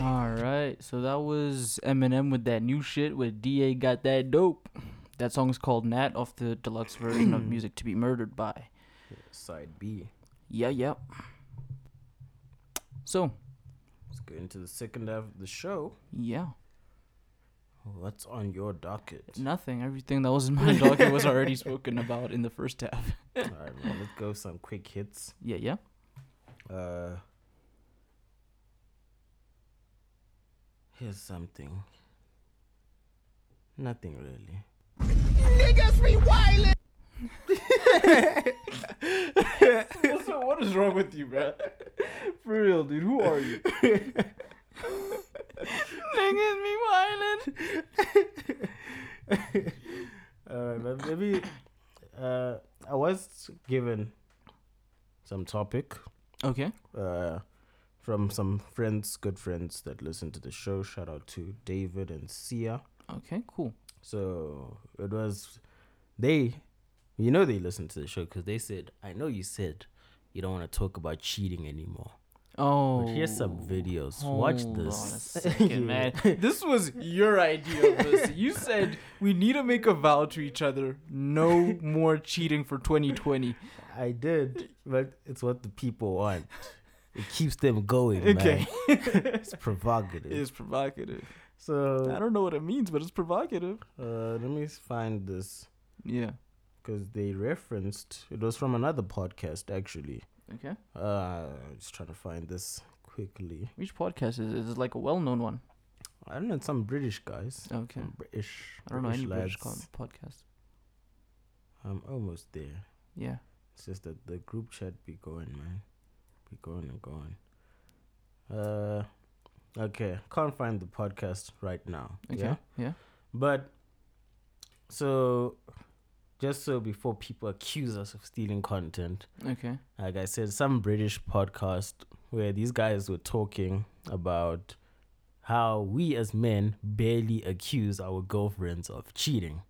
All right, so that was Eminem with that new shit with D.A. Got That Dope. That song is called Gnat off the deluxe version of Music to Be Murdered by. Side B. Yeah, yeah. So, Let's get into the second half of the show. yeah, What's on your docket? nothing. Everything that was in my docket was already spoken about in the first half. All right, man, let's go some quick hits. Yeah, yeah. Uh, here's something. Nothing really. Niggas be so what is wrong with you, bro? For real, dude. Who are you? Niggas me whining. Uh, but maybe uh, I was given some topic Okay. uh, from some friends, good friends that listen to the show. Shout out to David and Sia. Okay. Cool. So it was they, you know, they listened to the show because they said, "I know you said you don't want to talk about cheating anymore." Oh. Here's some videos. Watch this. On second, man. This was your idea of this. You said we need to make a vow to each other: no more cheating for 2020. I did, but it's what the people want. It keeps them going. Okay. man. it's provocative. It's provocative. so I don't know what it means, but it's provocative. uh, let me find this Yeah. because they referenced it was from another podcast actually. Okay. Uh, just trying to find this quickly. Which podcast is it? Is it like a well-known one? I don't know. It's some British guys. Okay. Some British. I don't know any British lads. con- podcast. I'm almost there. Yeah. It's just that the group chat be going, man. Be going and going. Uh, okay. Can't find the podcast right now. Okay. Yeah. Yeah. But so, just so before people accuse us of stealing content, Okay. like I said, some British podcast where these guys were talking about how we as men barely accuse our girlfriends of cheating.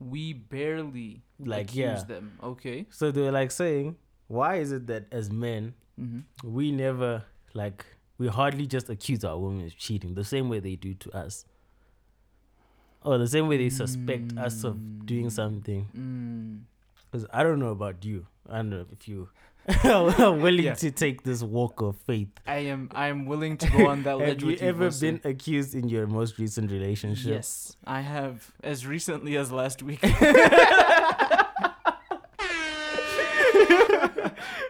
We barely Like, accuse yeah. them. Okay. So they're like saying, why is it that as men Mm-hmm. we never like we hardly just accuse our women of cheating the same way they do to us or the same way they suspect us of doing something Mm. because i don't know about you i don't know if you are willing Yeah. to take this walk of faith I am. I am willing to go on that ledge have you you. ever been accused in your most recent relationship Yes, I have. As recently as last week.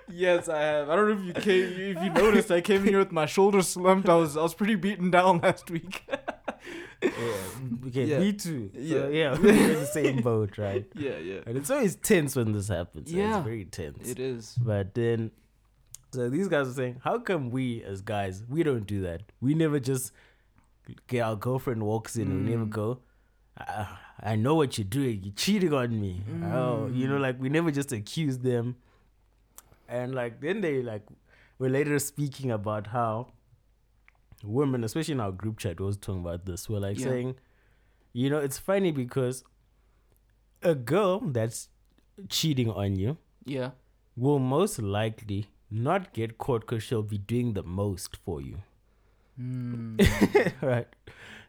yes, I have. I don't know if you came, if you noticed, I came here with my shoulders slumped. I was, I was pretty beaten down last week. Yeah. Okay, Yeah. me too. So, Yeah. yeah, we're in the same boat, right? Yeah, yeah. And it's always tense when this happens. Yeah, it's very tense. It is. But then, so these guys are saying, how come we as guys we don't do that? We never just get our girlfriend walks in, we never Mm. go. I, I know what you're doing. You're cheating on me. Oh, you Mm. know, like we never just accuse them. And like then they like were later speaking about how women, especially in our group chat, was talking about this. We're like Yeah. saying, you know, it's funny because a girl that's cheating on you Yeah. will most likely not get caught because she'll be doing the most for you. Mm. right.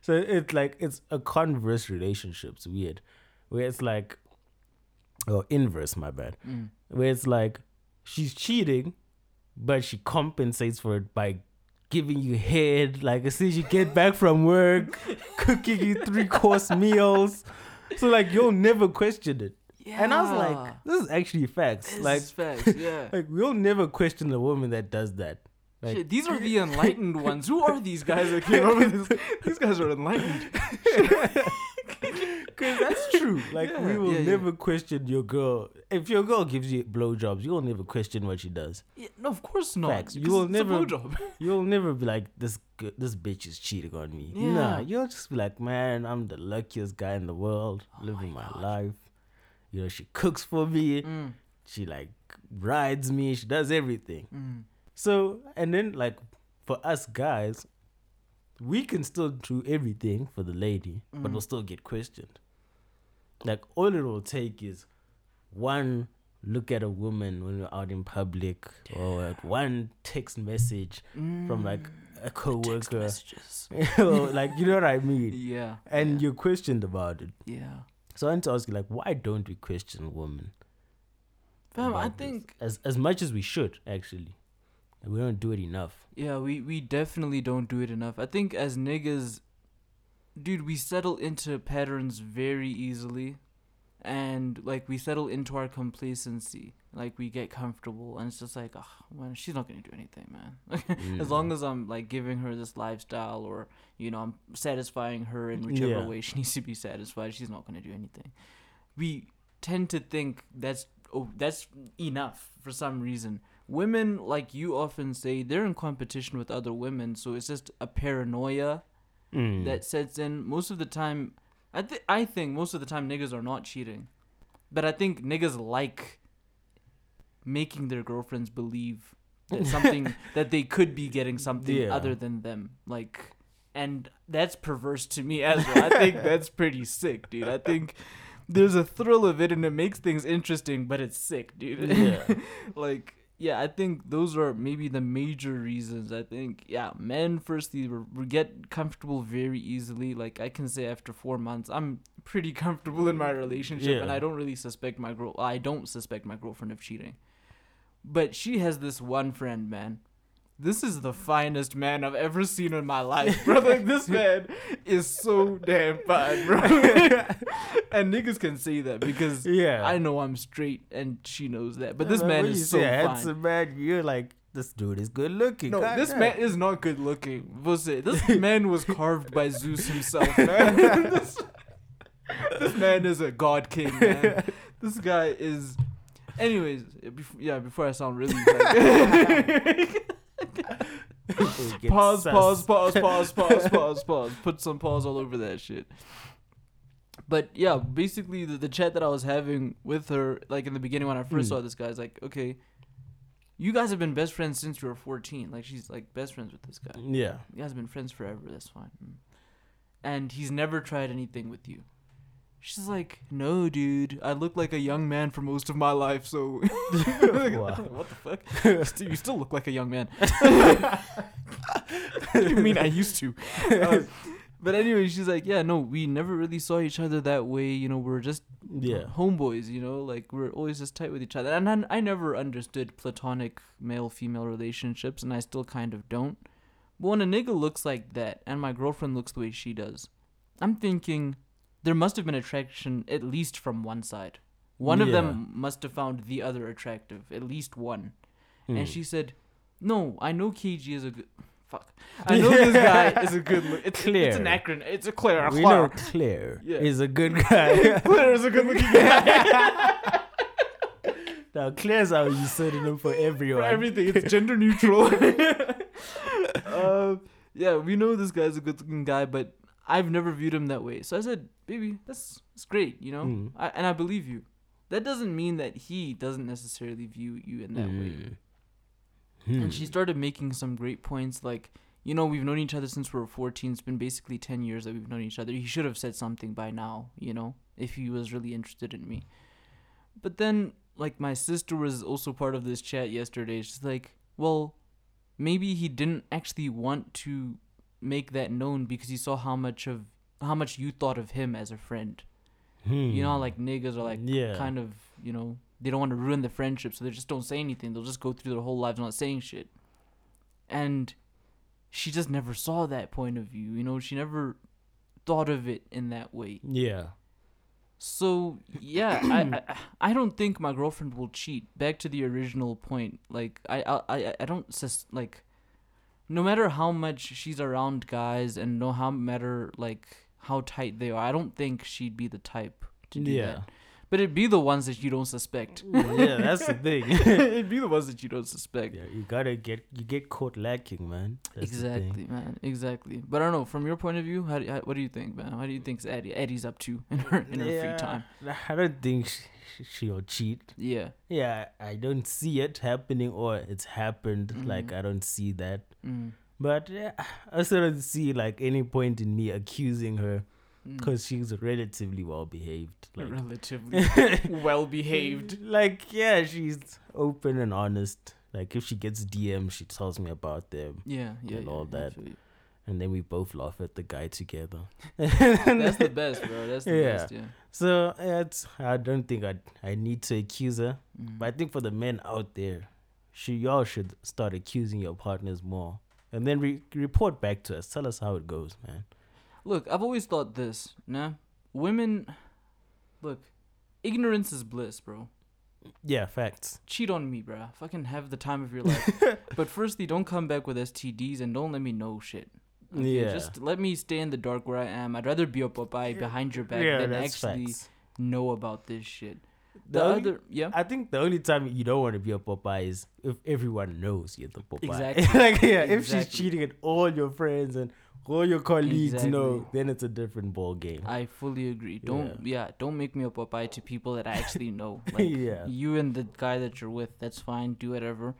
So it's like it's a converse relationship. It's weird. Where it's like or inverse, my bad. Mm. Where it's like she's cheating, but she compensates for it by giving you head, like as soon as you get back from work, cooking you three course meals. So like you'll never question it. Yeah. And I was like, this is actually facts. This like is facts. Yeah. like we'll never question a woman that does that. Like Shit, these are the enlightened ones. Who are these guys that came up with this? These guys are enlightened. Cause that's true. Like we will yeah, yeah. never question your girl. If your girl gives you blowjobs, you will never question what she does. Yeah, no, of course not. Facts. You will never- You'll never be like this. This bitch is cheating on me. Nah, you'll just be like, man, I'm the luckiest guy in the world, Oh living my, life. You know, she cooks for me. Mm, She like rides me. She does everything. mm. So, and then like for us guys, we can still do everything for the lady, but Mm. we'll still get questioned. Like all it will take is one look at a woman when we're out in public, or like one text message from like a mm. Text coworker, like you know what I mean. Yeah. And yeah, you're questioned about it. yeah. So I want to ask you, like, why don't we question women? Fam, I this? think as as much as we should actually, we don't do it enough. yeah, we we definitely don't do it enough. I think as niggas, dude, we settle into patterns very easily, and like we settle into our complacency. Like we get comfortable, and it's just like, oh, man, she's not gonna do anything, man. as long as I'm like giving her this lifestyle, or you know, I'm satisfying her in whichever Yeah. way she needs to be satisfied, she's not gonna do anything. We tend to think that's oh, that's enough for some reason. Women, like you often say, they're in competition with other women, so it's just a paranoia Mm. that sets in. Most of the time, I th- I think most of the time niggas are not cheating, but I think niggas like making their girlfriends believe that something that they could be getting something Yeah. other than them, like. And that's perverse to me as well. I think that's pretty sick, dude. I think there's a thrill of it and it makes things interesting, but it's sick, dude. Yeah. like yeah i think those are maybe the major reasons. I think yeah men firstly we get comfortable very easily. Like i can say after four months i'm pretty comfortable in my relationship and i don't really suspect my girl i don't suspect my girlfriend of cheating. But she has this one friend man this is the finest man I've ever seen in my life, bro. Like this man is so damn fine, bro. and niggas can say that because Yeah. I know I'm straight and she knows that. But this man is so fine. handsome man, you're like, this dude is good looking. No, God this man is not good looking. Você, this man was carved by Zeus himself, man. this, this man is a god king, man. This guy is. Anyways, yeah, before I sound really like. Pause, pause, pause, pause, pause, pause, pause. Put some pause all over that shit. But yeah, basically the, the chat that I was having with her, like in the beginning when I first Mm. saw this guy, is like, okay, you guys have been best friends since you were 14. Like she's like best friends with this guy. Yeah. You guys have been friends forever. That's fine. Mm. And he's never tried anything with you. She's like, no, dude. I look like a young man for most of my life, so. What the fuck? You still look like a young man. you mean I used to? Uh, but anyway, she's like, yeah, no, we never really saw each other that way. You know, we're just Yeah. homeboys. You know, like we're always just tight with each other. And I, I never understood platonic male female relationships, and I still kind of don't. But when a nigga looks like that, and my girlfriend looks the way she does, I'm thinking there must have been attraction at least from one side. One of Yeah. them must have found the other attractive, at least one. Mm. And she said, "No, I know KG is a good fuck. I know this guy is a good look. It's Claire. It's an acronym. It's a Claire. We Claire. know Claire Yeah. is a good guy. Claire is a good looking guy. now Claire's how you pseudonym for everyone. for everything. It's gender neutral. um, yeah, we know this guy's a good looking guy, but I've never viewed him that way. So I said, baby, that's that's great, you know, Mm. I, and I believe you. That doesn't mean that he doesn't necessarily view you in that way. Mm. And she started making some great points, like. You know, we've known each other since we were 14. It's been basically 10 years that we've known each other. He should have said something by now, you know, if he was really interested in me. But then, like, my sister was also part of this chat yesterday. She's like, well, maybe he didn't actually want to make that known because he saw how much of how much you thought of him as a friend. You know, like niggas are like Hmm. Yeah. kind of, you know, they don't want to ruin the friendship, so they just don't say anything. They'll just go through their whole lives not saying shit. And she just never saw that point of view. You know, she never thought of it in that way. Yeah. So yeah, I, I I don't think my girlfriend will cheat. Back to the original point, like I I I, I don't sus- like, no matter how much she's around guys and no how matter like how tight they are, I don't think she'd be the type to do Yeah. that. But it'd be the ones that you don't suspect. yeah, that's the thing. it'd be the ones that you don't suspect. yeah, you gotta get you get caught lacking, man. That's exactly, man. Exactly. But I don't know. From your point of view, how, do, how what do you think, man? What do you think Eddie Eddie's up to in her in her free time? I don't think she, she'll cheat. Yeah. Yeah, I don't see it happening or it's happened. Like Mhm. I don't see that. Mm. But yeah, I also don't see like any point in me accusing her Mm. because she's relatively well behaved. Like relatively well behaved. Like yeah, she's open and honest. Like if she gets DMs, she tells me about them, Yeah, yeah, And yeah, all that. absolutely. and then we both laugh at the guy together. That's the best, bro. That's the Yeah. best. Yeah. So yeah, it's, I don't think I I need to accuse her. Mm. But I think for the men out there, she, y'all should start accusing your partners more, and then re- report back to us. Tell us how it goes, man. Look, I've always thought this. Nah, women. Look, ignorance is bliss, bro. Yeah, facts. Cheat on me, bro. Fucking have the time of your life. but firstly, don't come back with STDs and don't let me know shit. Yeah. Just let me stay in the dark where I am. I'd rather be a Popeye behind your back than actually facts. know about this shit. The The only- other, yeah. I think the only time you don't want to be a Popeye is if everyone knows you're the Popeye. Exactly. like yeah, if she's cheating and all your friends and all your colleagues know, then it's a different ball game. I fully agree. Don't yeah. don't make me a Popeye to people that I actually know. Like Yeah. you and the guy that you're with, that's fine. Do whatever.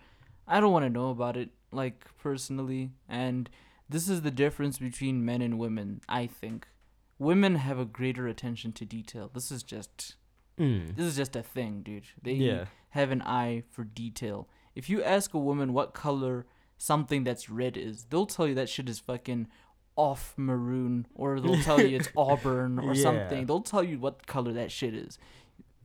I don't want to know about it, like personally. And this is the difference between men and women. I think women have a greater attention to detail. This is just Mm. this is just a thing, dude. They Yeah. have an eye for detail. If you ask a woman what color something that's red is, they'll tell you that shit is fucking off maroon, or they'll tell you it's auburn or Yeah. something. They'll tell you what color that shit is.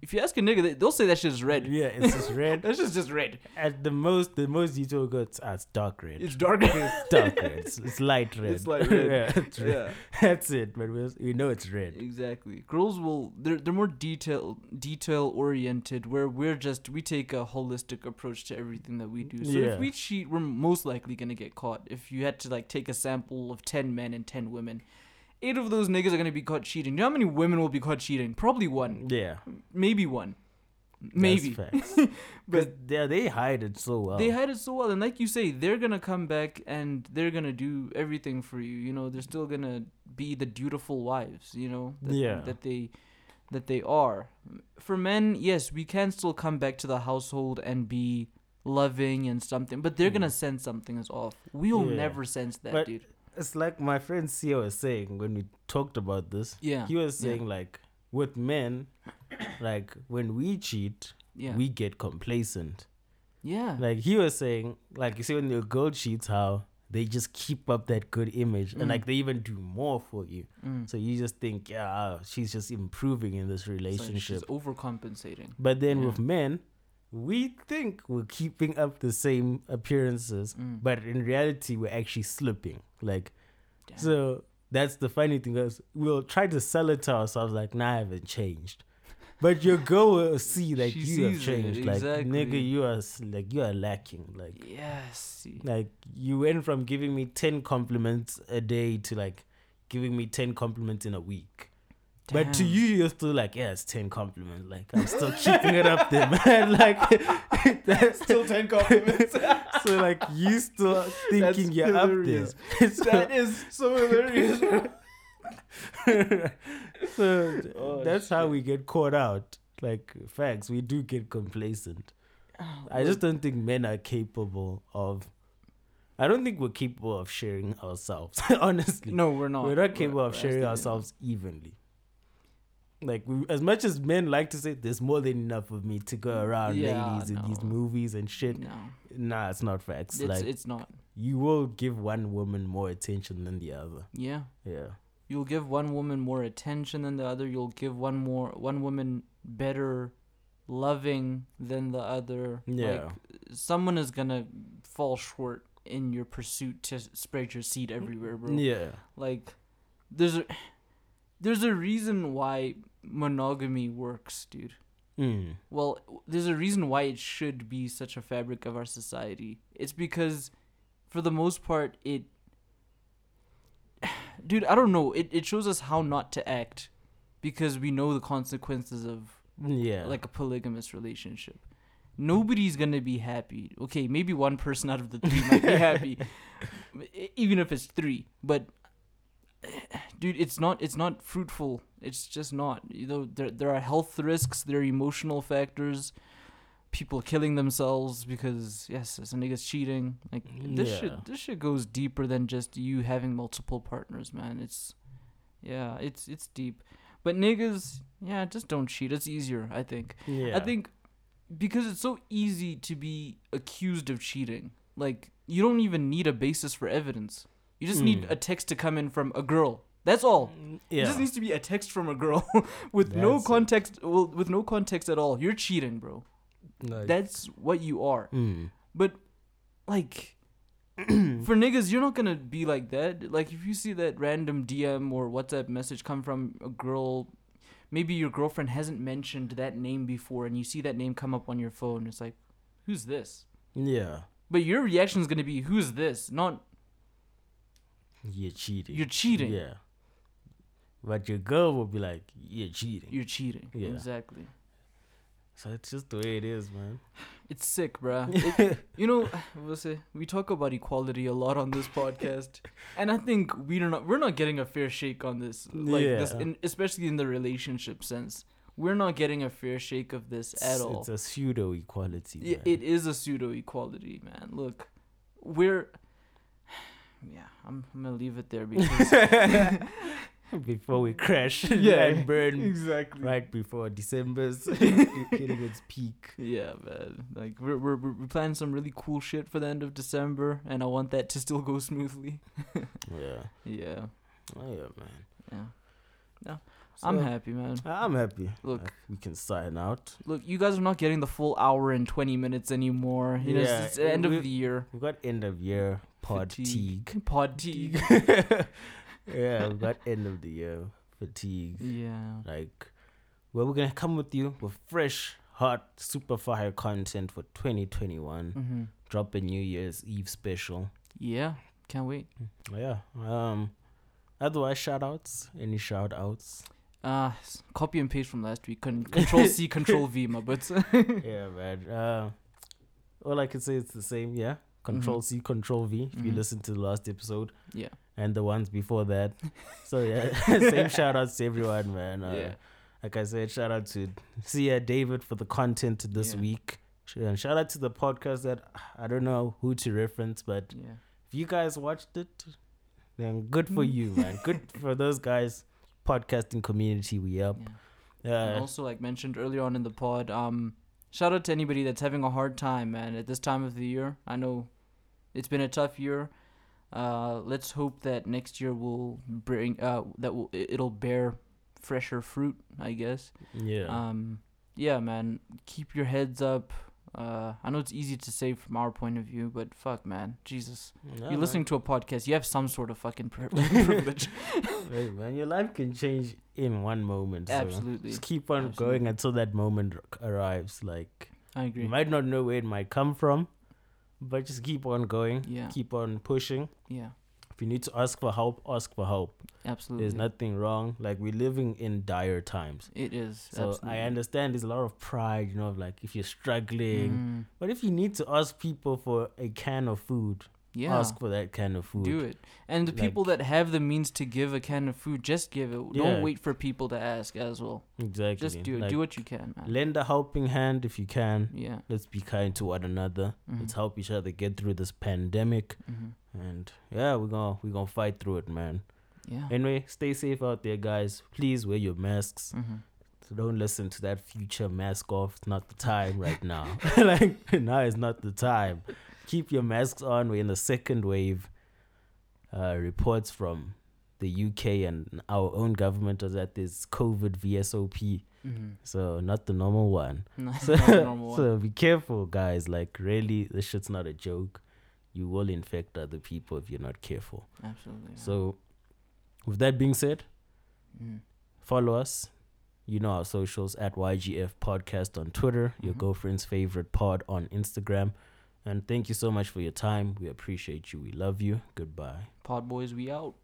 If you ask a nigga, they- they'll say that shit is red. Yeah, it's just red. That's just just red. At the most, the most detail ah, it's dark red. It's dark. It's dark red. It's, it's light red. It's light red. yeah, it's red. yeah. That's it. But we, we know it's red. Exactly. Girls will they're they're more detail detail oriented where we're just we take a holistic approach to everything that we do. So Yeah. if we cheat, we're most likely gonna get caught. If you had to like take a sample of ten men and ten women, eight of those niggas are gonna be caught cheating. Do you know how many women will be caught cheating? Probably one. Yeah. Maybe one. Maybe. But- but they hide it so well. They hide it so well, and like you say, they're gonna come back and they're gonna do everything for you. You know, they're still gonna be the dutiful wives. You know, that, Yeah. that they that they are. For men, yes, we can still come back to the household and be loving and something, but they're gonna mm. sense something is off. We'll. Yeah. never sense that, But- dude. It's like my friend Sia was saying when we talked about this. Yeah, He was yeah. saying like with men, like when we cheat, Yeah, we get complacent. yeah, Like he was saying, like you see when your girl cheats, how they just keep up that good image Mm. and like they even do more for you. Mm. So you just think, yeah, ah, she's just improving in this relationship. she's overcompensating. But then Yeah. with men, we think we're keeping up the same appearances, Mm. but in reality, we're actually slipping. Like, Damn. so that's the funny thing is we'll try to sell it to ourselves like, nah, I haven't changed. but your girl will see like She you have sees it, changed. Like exactly. nigga, you are like you are lacking. Like Yes. like you went from giving me ten compliments a day to like giving me ten compliments in a week. But to you, you're still like, yeah, it's ten compliments. Like I'm still keeping it up there, man. Like that's Still 10 compliments. so like you still thinking you're hilarious. up there. So- that is so hilarious. so Oh, that's how we get caught out. Like facts, we do get complacent. Oh, I just don't think men are capable of. I don't think we're capable of sharing ourselves. Honestly, no, we're not. we're not capable We're- of sharing ourselves evenly. Like we, as much as men like to say, "There's more than enough of me to go mm, around, Yeah, ladies, in these movies and shit." No, Nah, it's not facts. it's like it's not. you will give one woman more attention than the other. Yeah, Yeah. you'll give one woman more attention than the other. You'll give one more one woman better loving than the other. Yeah. Like, someone is gonna fall short in your pursuit to spread your seed everywhere, bro. Yeah. Like, there's a there's a reason why monogamy works, dude. Mm. Well, there's a reason why it should be such a fabric of our society. It's because, for the most part, it. Dude, I don't know. It, it shows us how not to act because we know the consequences of Yeah. like a polygamous relationship. Nobody's gonna be happy. Okay, maybe one person out of the three might be happy, even if it's three. But, dude, it's not. It's not fruitful. It's just not. You know, there there are health risks. There are emotional factors. People killing themselves because yes, a nigga's cheating. Like this Yeah. shit. This shit goes deeper than just you having multiple partners, man. It's, yeah, it's it's deep. But niggas, yeah, just don't cheat. It's easier, I think. yeah. I think because it's so easy to be accused of cheating. Like you don't even need a basis for evidence. You just need Mm. a text to come in from a girl. That's all. It just needs to be a text from a girl with no That's it. context. Well, with no context at all. You're cheating, bro. Like, That's what you are. mm. But like for niggas, you're not gonna be like that. Like if you see that random DM or WhatsApp message come from a girl, maybe your girlfriend hasn't mentioned that name before, and you see that name come up on your phone. It's like, who's this? Yeah. But your reaction is gonna be, who's this? Not You're cheating. you're cheating. Yeah. But your girl will be like, you're cheating. You're cheating. Yeah. Exactly. so it's just the way it is, man. It's sick, bruh. It, you know, we'll say we talk about equality a lot on this podcast, and I think we're not we're not getting a fair shake on this, like this, in, especially in the relationship sense. We're not getting a fair shake of this at It's- all. It's a pseudo equality. Yeah, it is a pseudo equality, man. Look, we're yeah. I'm, I'm gonna leave it there because before we crash Yeah, and burn exactly. right before December's hitting its peak. Yeah, man. Like we're, we're we're planning some really cool shit for the end of December, and I want that to still go smoothly. Yeah. Yeah, Oh, yeah, man. yeah. No, I'm happy, man. I'm happy. Look. Uh, we can sign out. Look, you guys are not getting the full hour and twenty minutes anymore. You know, it's, Yeah, it's end we- of the year. We've got end of year pod fatigue. Pod fatigue. Yeah, we've got end of the year fatigue. yeah. Like, well, we're gonna come with you with fresh, hot, super fire content for 2021. hmm Drop a New Year's Eve special. Yeah. Can't wait. Yeah. Um. Otherwise, shout outs. Any shout outs? Uh, copy and paste from last week. Con- control C, Control V, my butts. yeah, man. Uh, all I can say is the same. Yeah. Control Mhm. C, Control V. If you Mhm. listen to the last episode yeah. And the ones before that. so yeah, same shout outs to everyone, man. Uh, yeah. Like I said, shout out to Sia David for the content this Yeah. week. And shout out to the podcast that I don't know who to reference, but Yeah. if you guys watched it, then good for you, man. Good for those guys. Podcasting community, we up. yeah. And Uh, also, like mentioned earlier on in the pod, um, shout out to anybody that's having a hard time, man, at this time of the year. I know it's been a tough year. Uh, let's hope that next year will bring uh that will it- it'll bear fresher fruit, I guess. yeah. Um, yeah, man, keep your heads up. Uh, I know it's easy to say from our point of view, but fuck, man, Jesus, Yeah, you're man. listening to a podcast. You have some sort of fucking pri- privilege. Hey, man, your life can change in one moment. so Absolutely. Just keep on Absolutely. going until that moment arrives. Like I agree. you might not know where it might come from, but just keep on going. Yeah. Keep on pushing. Yeah, If you need to ask for help, ask for help. absolutely. There's nothing wrong. Like we're living in dire times. It is. So absolutely. I understand there's a lot of pride, you know, like if you're struggling. Mm, But if you need to ask people for a can of food, yeah. ask for that can of food. Do it. And the people that have the means to give a can of food, just give it. Yeah. Don't wait for people to ask as well. Exactly. Just do it. Like, do what you can, man. Lend a helping hand if you can. yeah. Let's be kind to one another. Mhm. Let's help each other get through this pandemic. hmm And yeah, we're gonna we're gonna fight through it, man. Yeah. Anyway, stay safe out there, guys. Please wear your masks. hmm So don't listen to that future mask off. It's not the time right now. like now is not the time. Keep your masks on. We're in the second wave. Uh, reports from the UK and our own government are that there's COVID VSOP. hmm So not the normal one. So, Not the normal one. so be careful, guys. Like really, this shit's not a joke. You will infect other people if you're not careful. Absolutely. yeah. So, with that being said, Mhm. follow us. You know our socials at YGF Podcast on Twitter, your Mhm. girlfriend's favorite pod on Instagram. And thank you so much for your time. We appreciate you. We love you. Goodbye. Pod boys, we out.